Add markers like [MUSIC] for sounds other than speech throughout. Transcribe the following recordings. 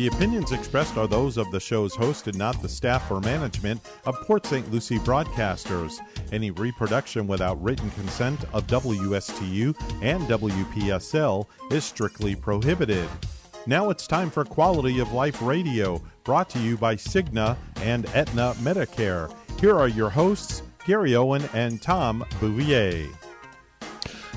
The opinions expressed are those of the show's host and not the staff or management of Port St. Lucie Broadcasters. Any reproduction without written consent of WSTU and WPSL is strictly prohibited. Now it's time for Quality of Life Radio, brought to you by Cigna and Aetna Medicare. Here are your hosts, Gary Owen and Tom Bouvier.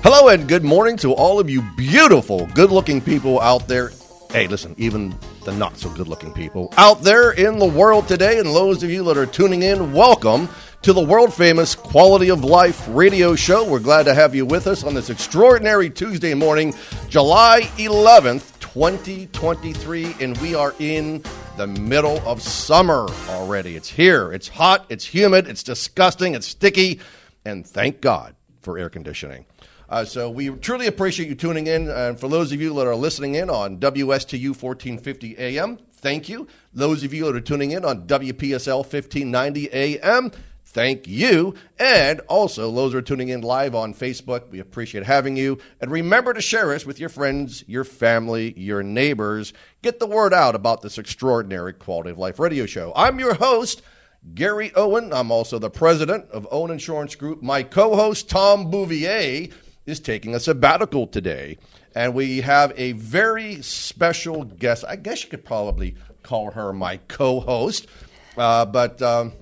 Hello and good morning to all of you beautiful, good looking people out there. Hey, listen, even the not so good looking people out there in the world today, and those of you that are tuning in, welcome to the world famous Quality of Life radio show. We're glad to have you with us on this extraordinary Tuesday morning, July 11th, 2023, and we are in the middle of summer already. It's here, it's hot, it's humid, it's disgusting, it's sticky, and thank God for air conditioning. Uh, so we truly appreciate you tuning in. And for those of you that are listening in on WSTU 1450 AM, thank you. Those of you that are tuning in on WPSL 1590 AM, thank you. And also, those who are tuning in live on Facebook, we appreciate having you. And remember to share us with your friends, your family, your neighbors. Get the word out about this extraordinary quality of life radio show. I'm your host. Gary Owen. I'm also the president of Owen Insurance Group. My co host, Tom Bouvier, is taking a sabbatical today. And we have a very special guest. I guess you could probably call her my co host. Uh, but um,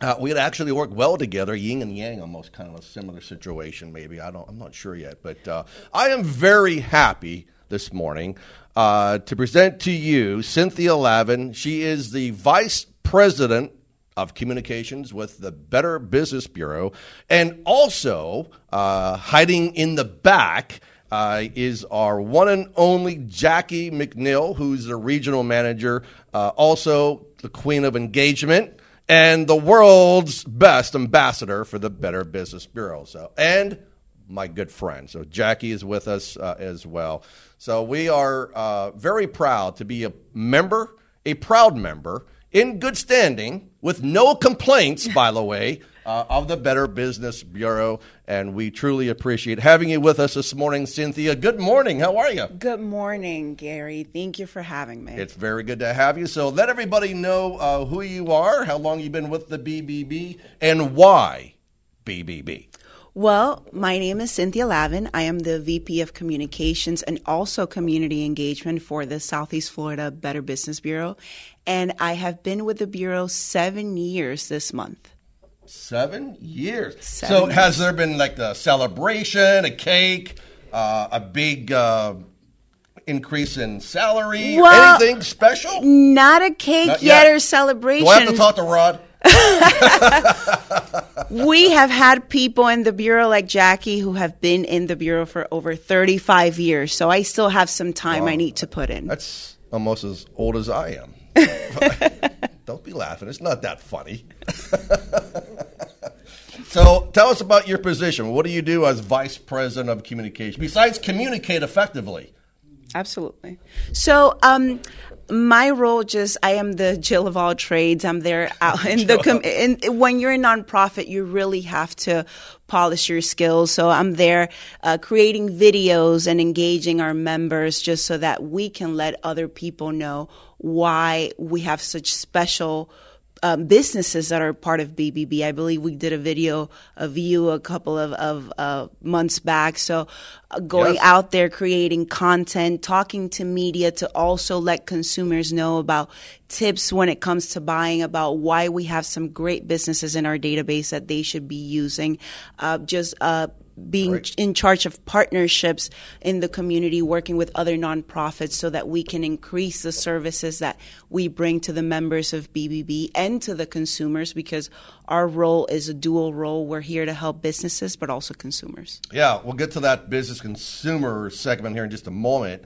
uh, we actually worked well together, yin and yang, almost kind of a similar situation, maybe. I don't, I'm not sure yet. But uh, I am very happy this morning uh, to present to you Cinthya Lavin. She is the vice president of communications with the Better Business Bureau, and also uh, hiding in the back. Uh, is our one and only Jackie McNeil, who's the regional manager, uh, also the queen of engagement, and the world's best ambassador for the Better Business Bureau. So, and my good friend. So Jackie is with us uh, as well. So we are uh, very proud to be a member, a proud member in good standing, with no complaints, by the way, [LAUGHS] uh, of the Better Business Bureau. And we truly appreciate having you with us this morning, Cinthya. Good morning. How are you? Good morning, Gary. Thank you for having me. It's very good to have you. So let everybody know uh, who you are, how long you've been with the BBB, and why BBB. Well, my name is Cinthya Lavin. I am the VP of Communications and also Community Engagement for the Southeast Florida Better Business Bureau. And I have been with the Bureau seven years this month. Seven years. Seven so years. has there been like a celebration, a cake, uh, a big uh, increase in salary, Well, anything special? Not a cake Not yet yet. or celebration. Do I have to talk to Rod? [LAUGHS] we have had people in the Bureau like Jackie who have been in the Bureau for over 35 years. So I still have some time I need to put in. That's almost as old as I am. [LAUGHS] Don't be laughing. It's not that funny. [LAUGHS] so tell us about your position. What do you do as vice president of communication besides communicate effectively? Absolutely. So, um, my role just I am the Jill of all trades. I'm there out in the com- in, when you're a nonprofit, you really have to polish your skills. So I'm there uh, creating videos and engaging our members just so that we can let other people know why we have such special um, businesses that are part of BBB. I believe we did a video of you a couple of, of uh, months back. So uh, going Yes. out there, creating content, talking to media to also let consumers know about tips when it comes to buying, about why we have some great businesses in our database that they should be using. Uh, just uh, being Great. in charge of partnerships in the community, working with other nonprofits so that we can increase the services that we bring to the members of BBB and to the consumers because our role is a dual role. We're here to help businesses, but also consumers. Yeah, we'll get to that business consumer segment here in just a moment.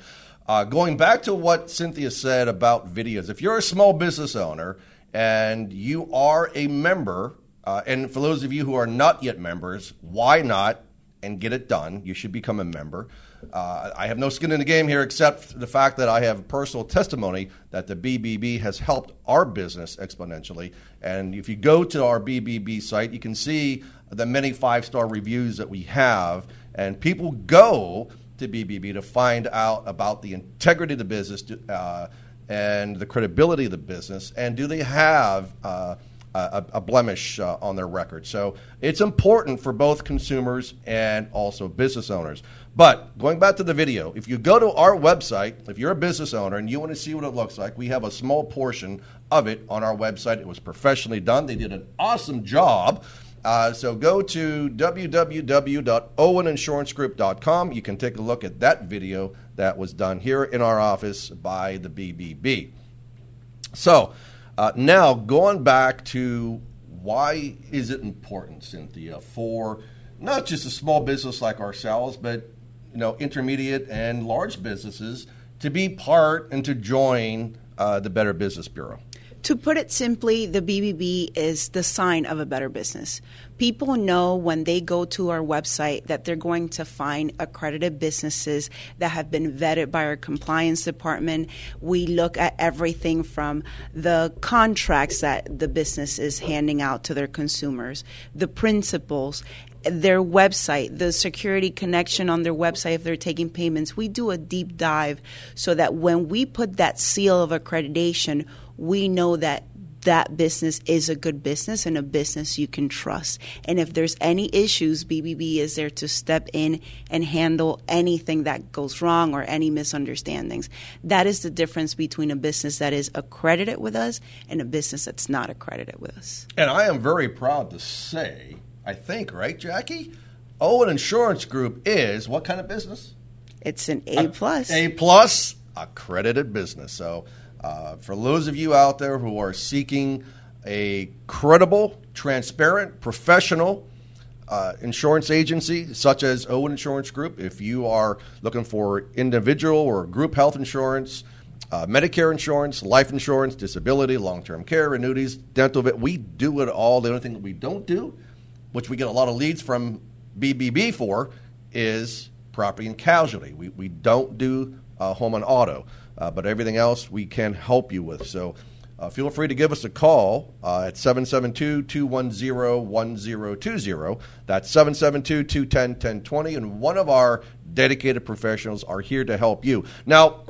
Uh, going back to what Cinthya said about videos, if you're a small business owner and you are a member, uh, and for those of you who are not yet members, why not and get it done? You should become a member. Uh, I have no skin in the game here except the fact that I have personal testimony that the BBB has helped our business exponentially. And if you go to our BBB site, you can see the many five star reviews that we have. And people go to BBB to find out about the integrity of the business, uh, and the credibility of the business, and do they have uh, a, a, blemish uh, on their record? So it's important for both consumers and also business owners. But going back to the video, if you go to our website, if you're a business owner and you want to see what it looks like, we have a small portion of it on our website. It was professionally done. They did an awesome job. Uh, so go to www.oweninsurancegroup.com. You can take a look at that video that was done here in our office by the BBB. So uh, now going back to why is it important, Cinthya, for not just a small business like ourselves, but you know intermediate and large businesses to be part and to join uh, the Better Business Bureau? To put it simply, the BBB is the sign of a better business. People know when they go to our website that they're going to find accredited businesses that have been vetted by our compliance department. We look at everything from the contracts that the business is handing out to their consumers, the principles, their website, the security connection on their website if they're taking payments. We do a deep dive so that when we put that seal of accreditation, we know that that business is a good business and a business you can trust. And if there's any issues, BBB is there to step in and handle anything that goes wrong or any misunderstandings. That is the difference between a business that is accredited with us and a business that's not accredited with us. And I am very proud to say, I think, right, Jackie? Owen Insurance Group is what kind of business? It's an A plus. A plus accredited business. So uh, for those of you out there who are seeking a credible, transparent, professional uh, insurance agency such as Owen Insurance Group, if you are looking for individual or group health insurance, uh, Medicare insurance, life insurance, disability, long term care, annuities, dental, we do it all. The only thing that we don't do, which we get a lot of leads from BBB for, is property and casualty. We, we don't do uh, home and auto. Uh, but everything else we can help you with. So uh, feel free to give us a call uh, at 772 210 1020. That's 772 210 1020. And one of our dedicated professionals are here to help you. Now,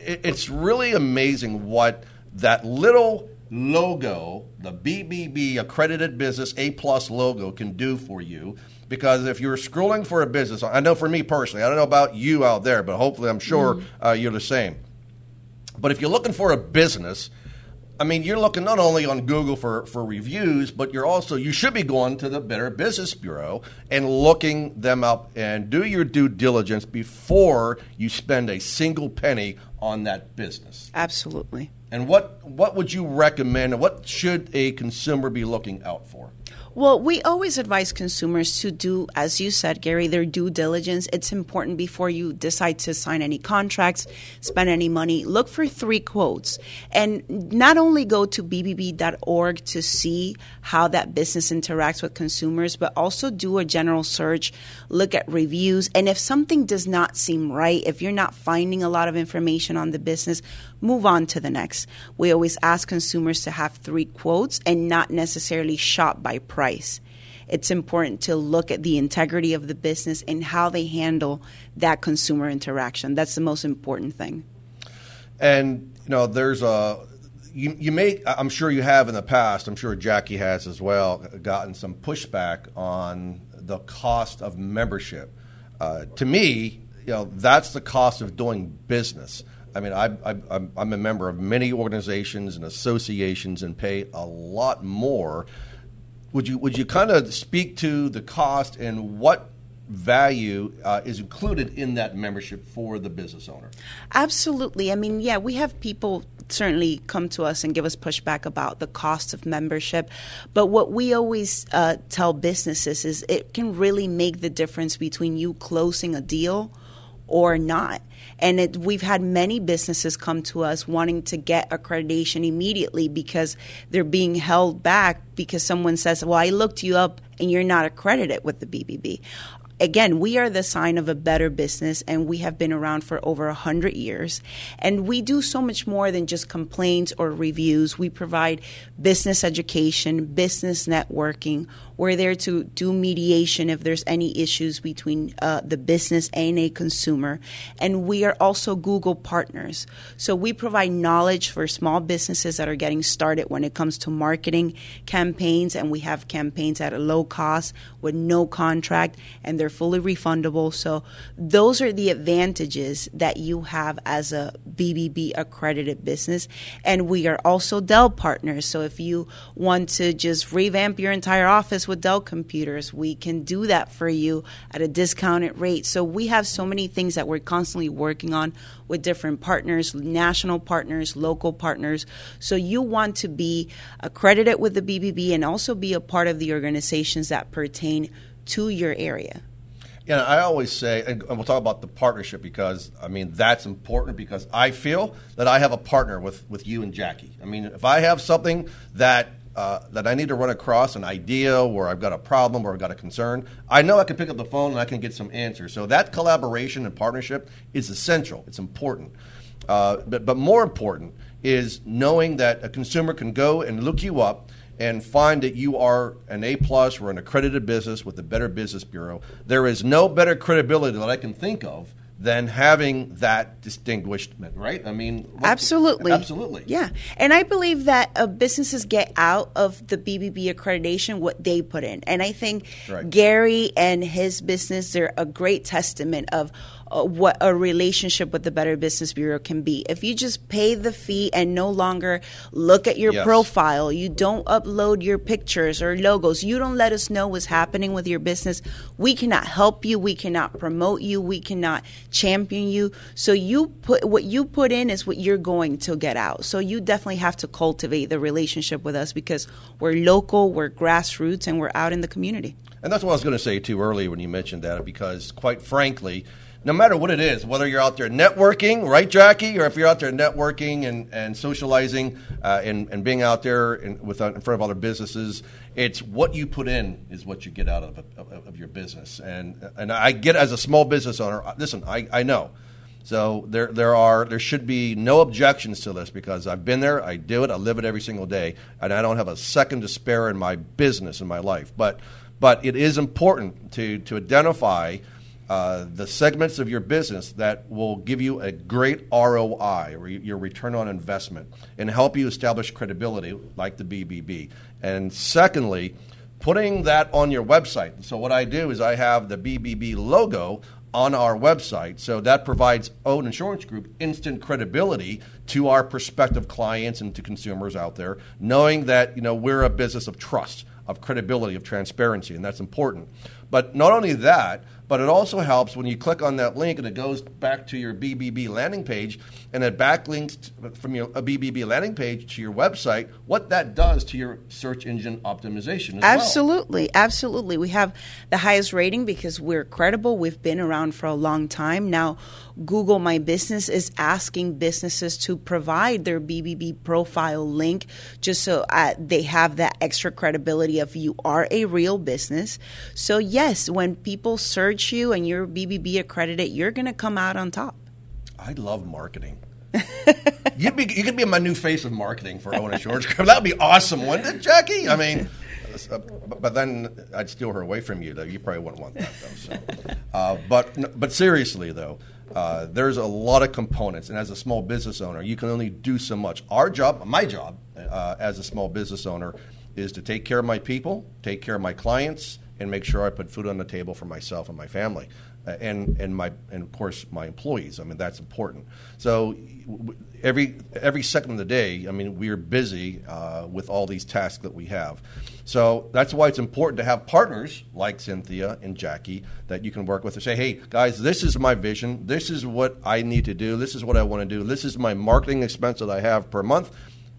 it's really amazing what that little logo, the BBB accredited business A plus logo, can do for you because if you're scrolling for a business, I know for me personally, I don't know about you out there, but hopefully I'm sure mm. uh, you're the same. But if you're looking for a business, I mean, you're looking not only on Google for, for reviews, but you're also, you should be going to the Better Business Bureau and looking them up and do your due diligence before you spend a single penny on that business. Absolutely. And what, what would you recommend? What should a consumer be looking out for? Well, we always advise consumers to do, as you said, Gary, their due diligence. It's important before you decide to sign any contracts, spend any money. Look for three quotes. And not only go to bbb.org to see how that business interacts with consumers, but also do a general search, look at reviews. And if something does not seem right, if you're not finding a lot of information on the business, move on to the next. We always ask consumers to have three quotes and not necessarily shop by price. It's important to look at the integrity of the business and how they handle that consumer interaction. That's the most important thing. And you know, there's a you, you may I'm sure you have in the past. I'm sure Jackie has as well gotten some pushback on the cost of membership. Uh, to me, you know, that's the cost of doing business. I mean, I, am a member of many organizations and associations and pay a lot more. Would you would you kind of speak to the cost and what value uh, is included in that membership for the business owner? Absolutely. I mean, yeah, we have people certainly come to us and give us pushback about the cost of membership. But what we always uh, tell businesses is it can really make the difference between you closing a deal or not. And it, we've had many businesses come to us wanting to get accreditation immediately because they're being held back because someone says, Well, I looked you up and you're not accredited with the BBB. Again, we are the sign of a better business, and we have been around for over 100 years. And we do so much more than just complaints or reviews. We provide business education, business networking. We're there to do mediation if there's any issues between uh, the business and a consumer. And we are also Google partners. So we provide knowledge for small businesses that are getting started when it comes to marketing campaigns. And we have campaigns at a low cost with no contract, and they're fully refundable. So those are the advantages that you have as a BBB accredited business. And we are also Dell partners. So if you want to just revamp your entire office with Dell computers, we can do that for you at a discounted rate. So we have so many things that we're constantly working on with different partners, national partners, local partners. So you want to be accredited with the BBB and also be a part of the organizations that pertain to your area. Yeah, I always say, and we'll talk about the partnership because I mean that's important because I feel that I have a partner with with you and Jackie. I mean, if I have something that uh, that I need to run across an idea or I've got a problem or I've got a concern, I know I can pick up the phone and I can get some answers. So that collaboration and partnership is essential. It's important. Uh, but, but more important is knowing that a consumer can go and look you up and find that you are an A plus or an accredited business with the Better Business Bureau, there is no better credibility that I can think of than having that distinguishment, right? I mean, absolutely, absolutely, yeah. And I believe that uh, businesses get out of the BBB accreditation what they put in, and I think right. Gary and his business they're a great testament of uh, what a relationship with the Better Business Bureau can be. If you just pay the fee and no longer look at your yes. profile, you don't upload your pictures or logos, you don't let us know what's happening with your business, we cannot help you, we cannot promote you, we cannot champion you. So you put what you put in is what you're going to get out. So you definitely have to cultivate the relationship with us because we're local, we're grassroots, and we're out in the community. And that's what I was going to say too earlier when you mentioned that, because quite frankly, no matter what it is, whether you're out there networking, right, Jackie, or if you're out there networking and, and socializing uh, and, and being out there in, with, uh, in front of other businesses, it's what you put in is what you get out of, of, of your business. And, and I get as a small business owner, listen, I, I know. So there, there are, there should be no objections to this because I've been there, I do it, I live it every single day, and I don't have a second to spare in my business in my life. But, but it is important to, to identify – uh, the segments of your business that will give you a great ROI, your return on investment, and help you establish credibility, like the BBB. And secondly, putting that on your website. So, what I do is I have the BBB logo on our website. So that provides Owen Insurance Group instant credibility to our prospective clients and to consumers out there, knowing that you know we're a business of trust, of credibility, of transparency, and that's important. But not only that, but it also helps when you click on that link and it goes back to your BBB landing page and it backlinks from your a BBB landing page to your website. What that does to your search engine optimization? absolutely, well. absolutely. We have the highest rating because we're credible. We've been around for a long time now. Google My Business is asking businesses to provide their BBB profile link just so uh, they have that extra credibility of you are a real business. So yes, when people search you and you're BBB accredited, you're going to come out on top. I love marketing. [LAUGHS] You'd be, you could be my new face of marketing for Owen Insurance Group. That would be awesome, wouldn't it, Jackie? I mean, uh, but then I'd steal her away from you, though. You probably wouldn't want that, though. So. [LAUGHS] Uh, but, but seriously, though, uh, there's a lot of components, and as a small business owner, you can only do so much. Our job, my job, uh, as a small business owner, is to take care of my people, take care of my clients, and make sure I put food on the table for myself and my family, uh, and and my and of course my employees. I mean that's important. So every every second of the day, I mean we're busy uh, with all these tasks that we have. So that's why it's important to have partners like Cinthya and Jackie that you can work with and say, hey guys, this is my vision. This is what I need to do. This is what I want to do. This is my marketing expense that I have per month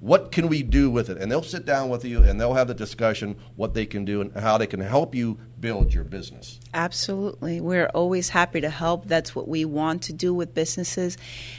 what can we do with it? And they'll sit down with you and they'll have the discussion what they can do and how they can help you build your business. Absolutely. We're always happy to help. That's what we want to do with businesses.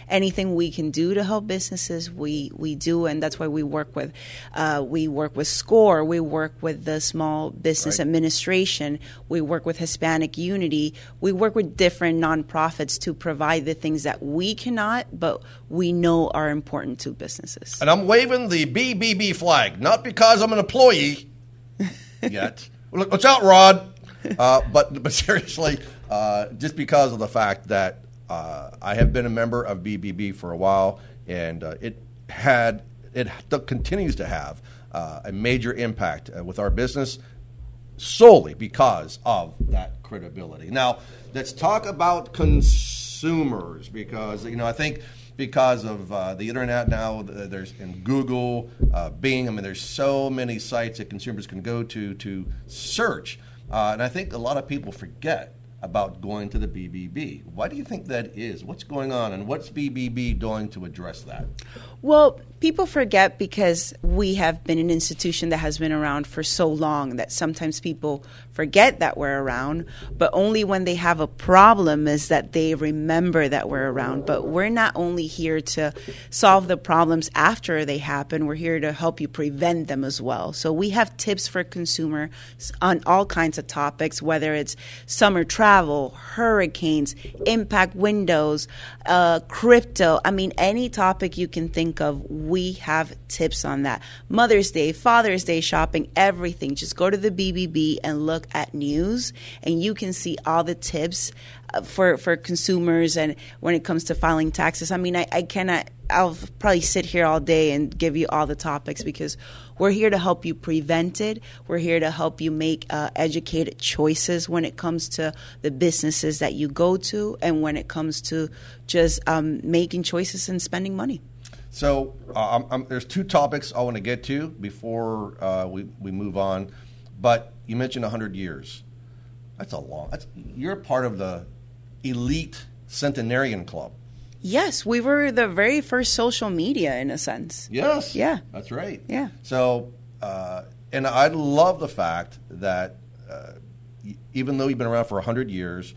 Anything we can do to help businesses, we, we do, and that's why we work with uh, we work with SCORE, we work with the Small Business Right. Administration, we work with Hispanic Unity, we work with different nonprofits to provide the things that we cannot, but we know are important to businesses. And I'm waving the BBB flag, not because I'm an employee [LAUGHS] yet. Look, watch out, Rod. Uh, but but seriously, uh, just because of the fact that uh, I have been a member of BBB for a while, and uh, it had it continues to have uh, a major impact uh, with our business solely because of that credibility. Now, let's talk about consumers because you know I think because of uh, the internet now, there's in Google, uh, Bing. I mean, there's so many sites that consumers can go to to search, uh, and I think a lot of people forget about going to the BBB. Why do you think that is? What's going on, and what's BBB doing to address that? Well, people forget because we have been an institution that has been around for so long that sometimes people forget that we're around, but only when they have a problem is that they remember that we're around. But we're not only here to solve the problems after they happen, we're here to help you prevent them as well. So we have tips for consumers on all kinds of topics, whether it's summer travel, hurricanes, impact windows, uh, crypto. I mean, any topic you can think of, we have tips on that. Mother's Day, Father's Day shopping, everything. Just go to the BBB and look at news, and you can see all the tips uh, for for consumers and when it comes to filing taxes. I mean, I, I cannot. I'll probably sit here all day and give you all the topics because we're here to help you prevent it. We're here to help you make uh, educated choices when it comes to the businesses that you go to and when it comes to just um, making choices and spending money. So uh, I'm, I'm, there's two topics I want to get to before uh, we, we move on. But you mentioned 100 years. That's a long. That's, you're part of the elite centenarian club. Yes, we were the very first social media in a sense. Yes. Yeah. That's right. Yeah. So, uh, and I love the fact that uh, even though you've been around for 100 years,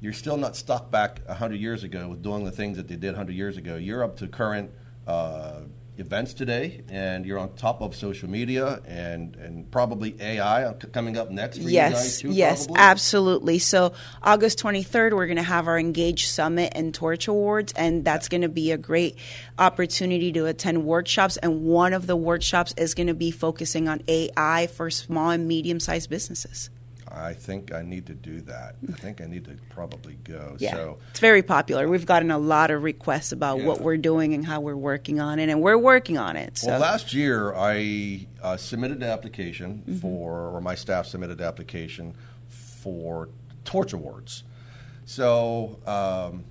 you're still not stuck back 100 years ago with doing the things that they did 100 years ago. You're up to current uh, events today, and you're on top of social media and, and probably AI coming up next for you guys Yes, too. yes, probably? absolutely. So August 23rd, we're going to have our Engage Summit and Torch Awards, and that's going to be a great opportunity to attend workshops. And one of the workshops is going to be focusing on AI for small and medium-sized businesses. I think I need to do that. I think I need to probably go. Yeah, So, it's very popular. We've gotten a lot of requests about Yeah. what we're doing and how we're working on it, and we're working on it. So Well, last year I uh, submitted an application Mm-hmm. for, or my staff submitted an application for Torch Awards. So um,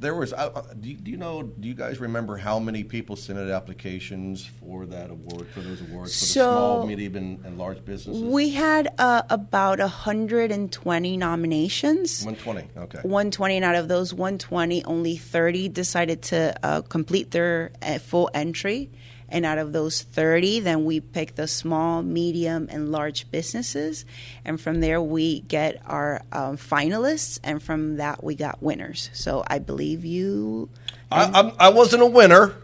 there was. Uh, do, you, do you know? Do you guys remember how many people submitted applications for that award? For those awards for the small, medium, and, and large businesses. we had uh, about 120 nominations. One twenty. Okay. 120 and out of those 120 only 30 decided to uh, complete their uh, full entry and out of those 30 then we pick the small medium and large businesses. And from there we get our um, finalists. And from that we got winners. So i believe you I, I'm, I wasn't a winner.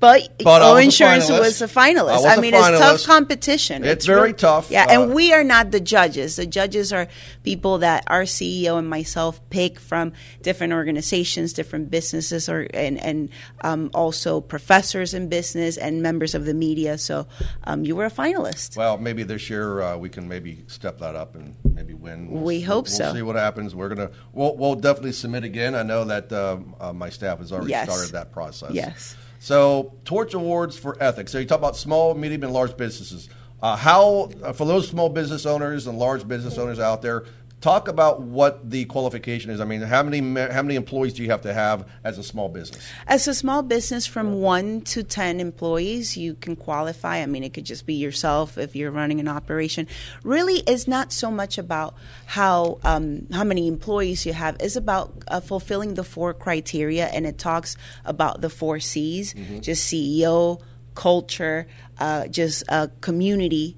But, But O was a Insurance was a finalist. I was I mean, it's finalist. tough competition. It's very real- tough. Yeah, Uh, and we are not the judges. The judges are people that our CEO and myself pick from different organizations, different businesses, or and and um, also professors in business and members of the media. So um, you were a finalist. Well, maybe this year uh, we can maybe step that up and maybe win. We'll We hope we'll so. see what happens. We're gonna we'll, we'll definitely submit again. I know that um, uh, my staff has already Yes. started that process. Yes. So, Torch Awards for Ethics. So you talk about small, medium, and large businesses. Uh, how uh, for those small business owners and large business owners out there, talk about what the qualification is. I mean, how many how many employees do you have to have as a small business? As a small business from one to 10 employees, you can qualify. I mean, it could just be yourself if you're running an operation. Really, it's not so much about how, um, how many employees you have, it's about uh, fulfilling the four criteria, and it talks about the four C's just CEO, culture, uh, just uh, community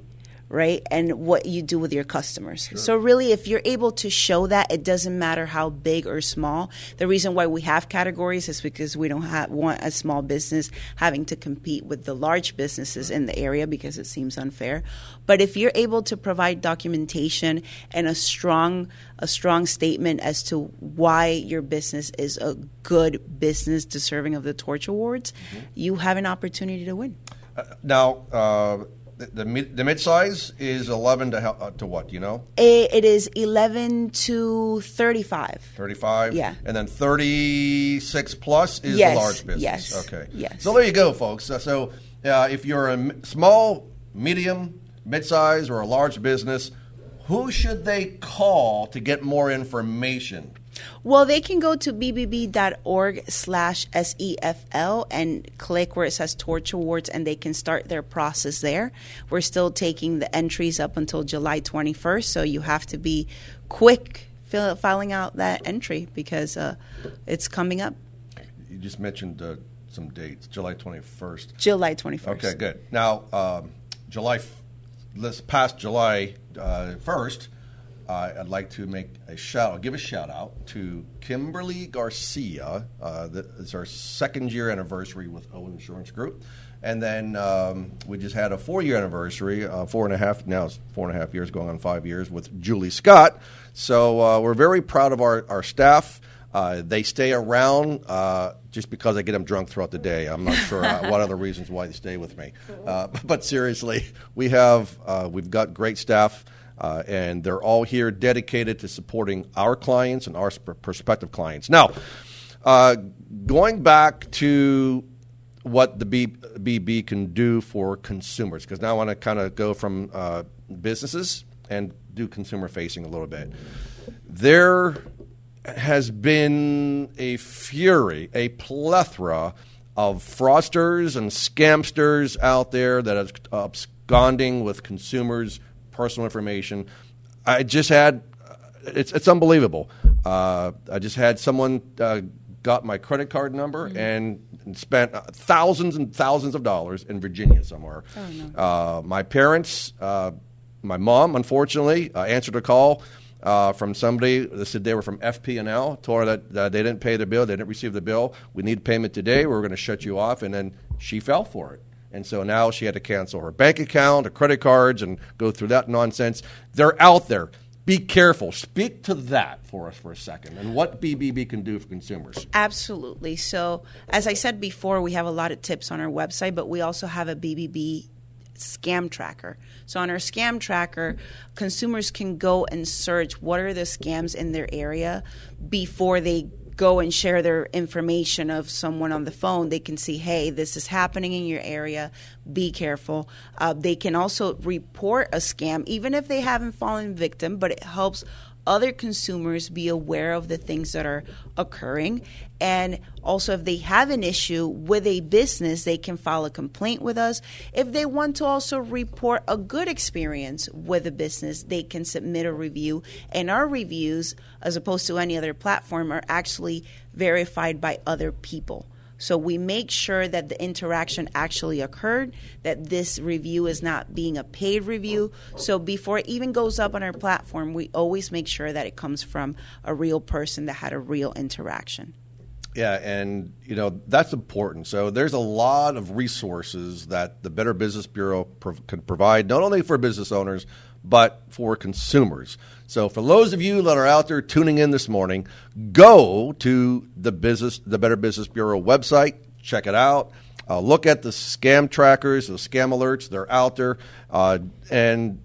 right? And what you do with your customers. Sure. So, really, if you're able to show that, it doesn't matter how big or small. The reason why we have categories is because we don't have, want a small business having to compete with the large businesses in the area because it seems unfair. But if you're able to provide documentation and a strong a strong statement as to why your business is a good business deserving of the Torch Awards, mm-hmm. you have an opportunity to win. Uh, now, uh, the, the mid the size is eleven to uh, to what? You know, it, it is eleven to thirty five. Thirty five. Yeah, and then thirty six plus is yes, the large business. Yes. Okay. Yes. So there you go, folks. So uh, if you're a small, medium, mid size, or a large business, who should they call to get more information? Well, they can go to bbb.org slash SEFL and click where it says Torch Awards and they can start their process there. We're still taking the entries up until July 21st, so you have to be quick fill, filing out that entry because uh, it's coming up. You just mentioned uh, some dates, July 21st. July 21st. Okay, good. Now, um, July, this past July uh, 1st, uh, I'd like to make a shout, give a shout out to Kimberly Garcia. Uh, it's our second year anniversary with O Insurance Group, and then um, we just had a four year anniversary, uh, four and a half now it's four and a half years, going on five years with Julie Scott. So uh, we're very proud of our our staff. Uh, they stay around uh, just because I get them drunk throughout the day. I'm not sure what other reasons why they stay with me. [LAUGHS] But seriously, we have we've got great staff. Uh, and they're all here dedicated to supporting our clients and our prospective clients. Now, uh, going back to what the BB can do for consumers, because now I want to kind of go from uh, businesses and do consumer facing a little bit. There has been a fury, a plethora of fraudsters and scamsters out there that are absconding with consumers' personal information. I just had it's it's unbelievable. Uh, I just had someone uh, got my credit card number mm-hmm. and, and, spent thousands and thousands of dollars in Virginia somewhere. Oh, no. uh, my parents, uh, my mom, unfortunately, uh, answered a call. Uh, from somebody that said they were from FP&L, told her that they didn't pay the bill, they didn't receive the bill. We need payment today. We're going to shut you off, and then she fell for it. And so now she had to cancel her bank account, her credit cards, and go through that nonsense. They're out there. Be careful. Speak to that for us for a second and what BBB can do for consumers. Absolutely. So, as I said before, we have a lot of tips on our website, but we also have a BBB scam tracker. So on our scam tracker, consumers can go and search what are the scams in their area before they go and share their information of someone on the phone, they can see, hey, this is happening in your area. Be careful. Uh, they can also report a scam, even if they haven't fallen victim, but it helps other consumers be aware of the things that are occurring. And also, if they have an issue with a business, they can file a complaint with us. If they want to also report a good experience with a business, they can submit a review. And our reviews, as opposed to any other platform, are actually verified by other people. So we make sure that the interaction actually occurred, that this review is not being a paid review. So before it even goes up on our platform, we always make sure that it comes from a real person that had a real interaction. Yeah, and you know that's important. So there's a lot of resources that the Better Business Bureau can provide, not only for business owners but for consumers. So for those of you that are out there tuning in this morning, go to the business, the Better Business Bureau website, check it out. Uh, look at the scam trackers, the scam alerts. They're out there. Uh, and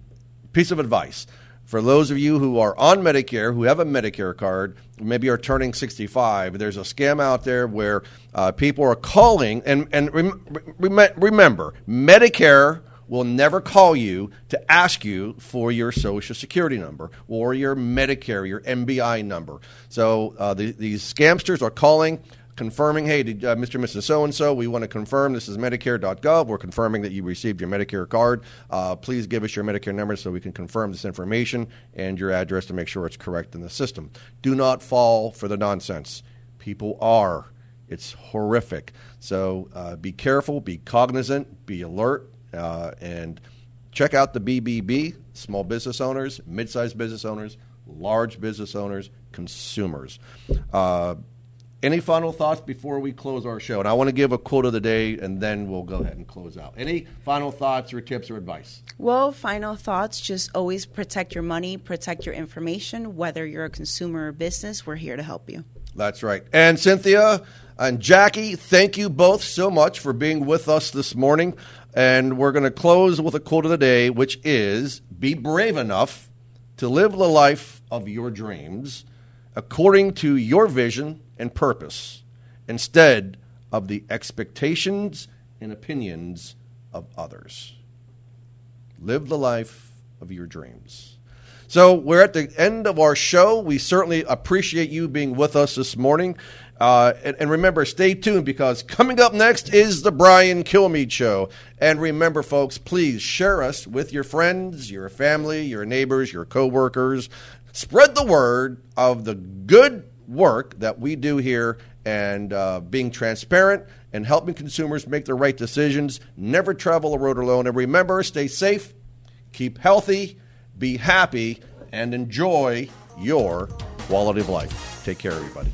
piece of advice for those of you who are on Medicare, who have a Medicare card, maybe are turning 65, there's a scam out there where uh, people are calling. And, and rem- rem- remember, Medicare will never call you to ask you for your social security number or your Medicare, your MBI number. So uh, the, these scamsters are calling confirming, hey, did, uh, Mr. and Mrs. So and so, we want to confirm this is Medicare.gov. We're confirming that you received your Medicare card. Uh, please give us your Medicare number so we can confirm this information and your address to make sure it's correct in the system. Do not fall for the nonsense. People are. It's horrific. So uh, be careful, be cognizant, be alert, uh, and check out the BBB, small business owners, mid sized business owners, large business owners, consumers. Uh, any final thoughts before we close our show? And I want to give a quote of the day, and then we'll go ahead and close out. Any final thoughts or tips or advice? Well, final thoughts just always protect your money, protect your information. Whether you're a consumer or business, we're here to help you. That's right. And Cinthya and Jackie, thank you both so much for being with us this morning. And we're going to close with a quote of the day, which is Be brave enough to live the life of your dreams according to your vision and purpose instead of the expectations and opinions of others. Live the life of your dreams. So we're at the end of our show. We certainly appreciate you being with us this morning. Uh, and, and, remember, stay tuned because coming up next is the Brian Kilmeade Show. And remember, folks, please share us with your friends, your family, your neighbors, your coworkers. Spread the word of the good work that we do here and uh, being transparent and helping consumers make the right decisions. Never travel a road alone. And remember, stay safe, keep healthy, be happy, and enjoy your quality of life. Take care, everybody.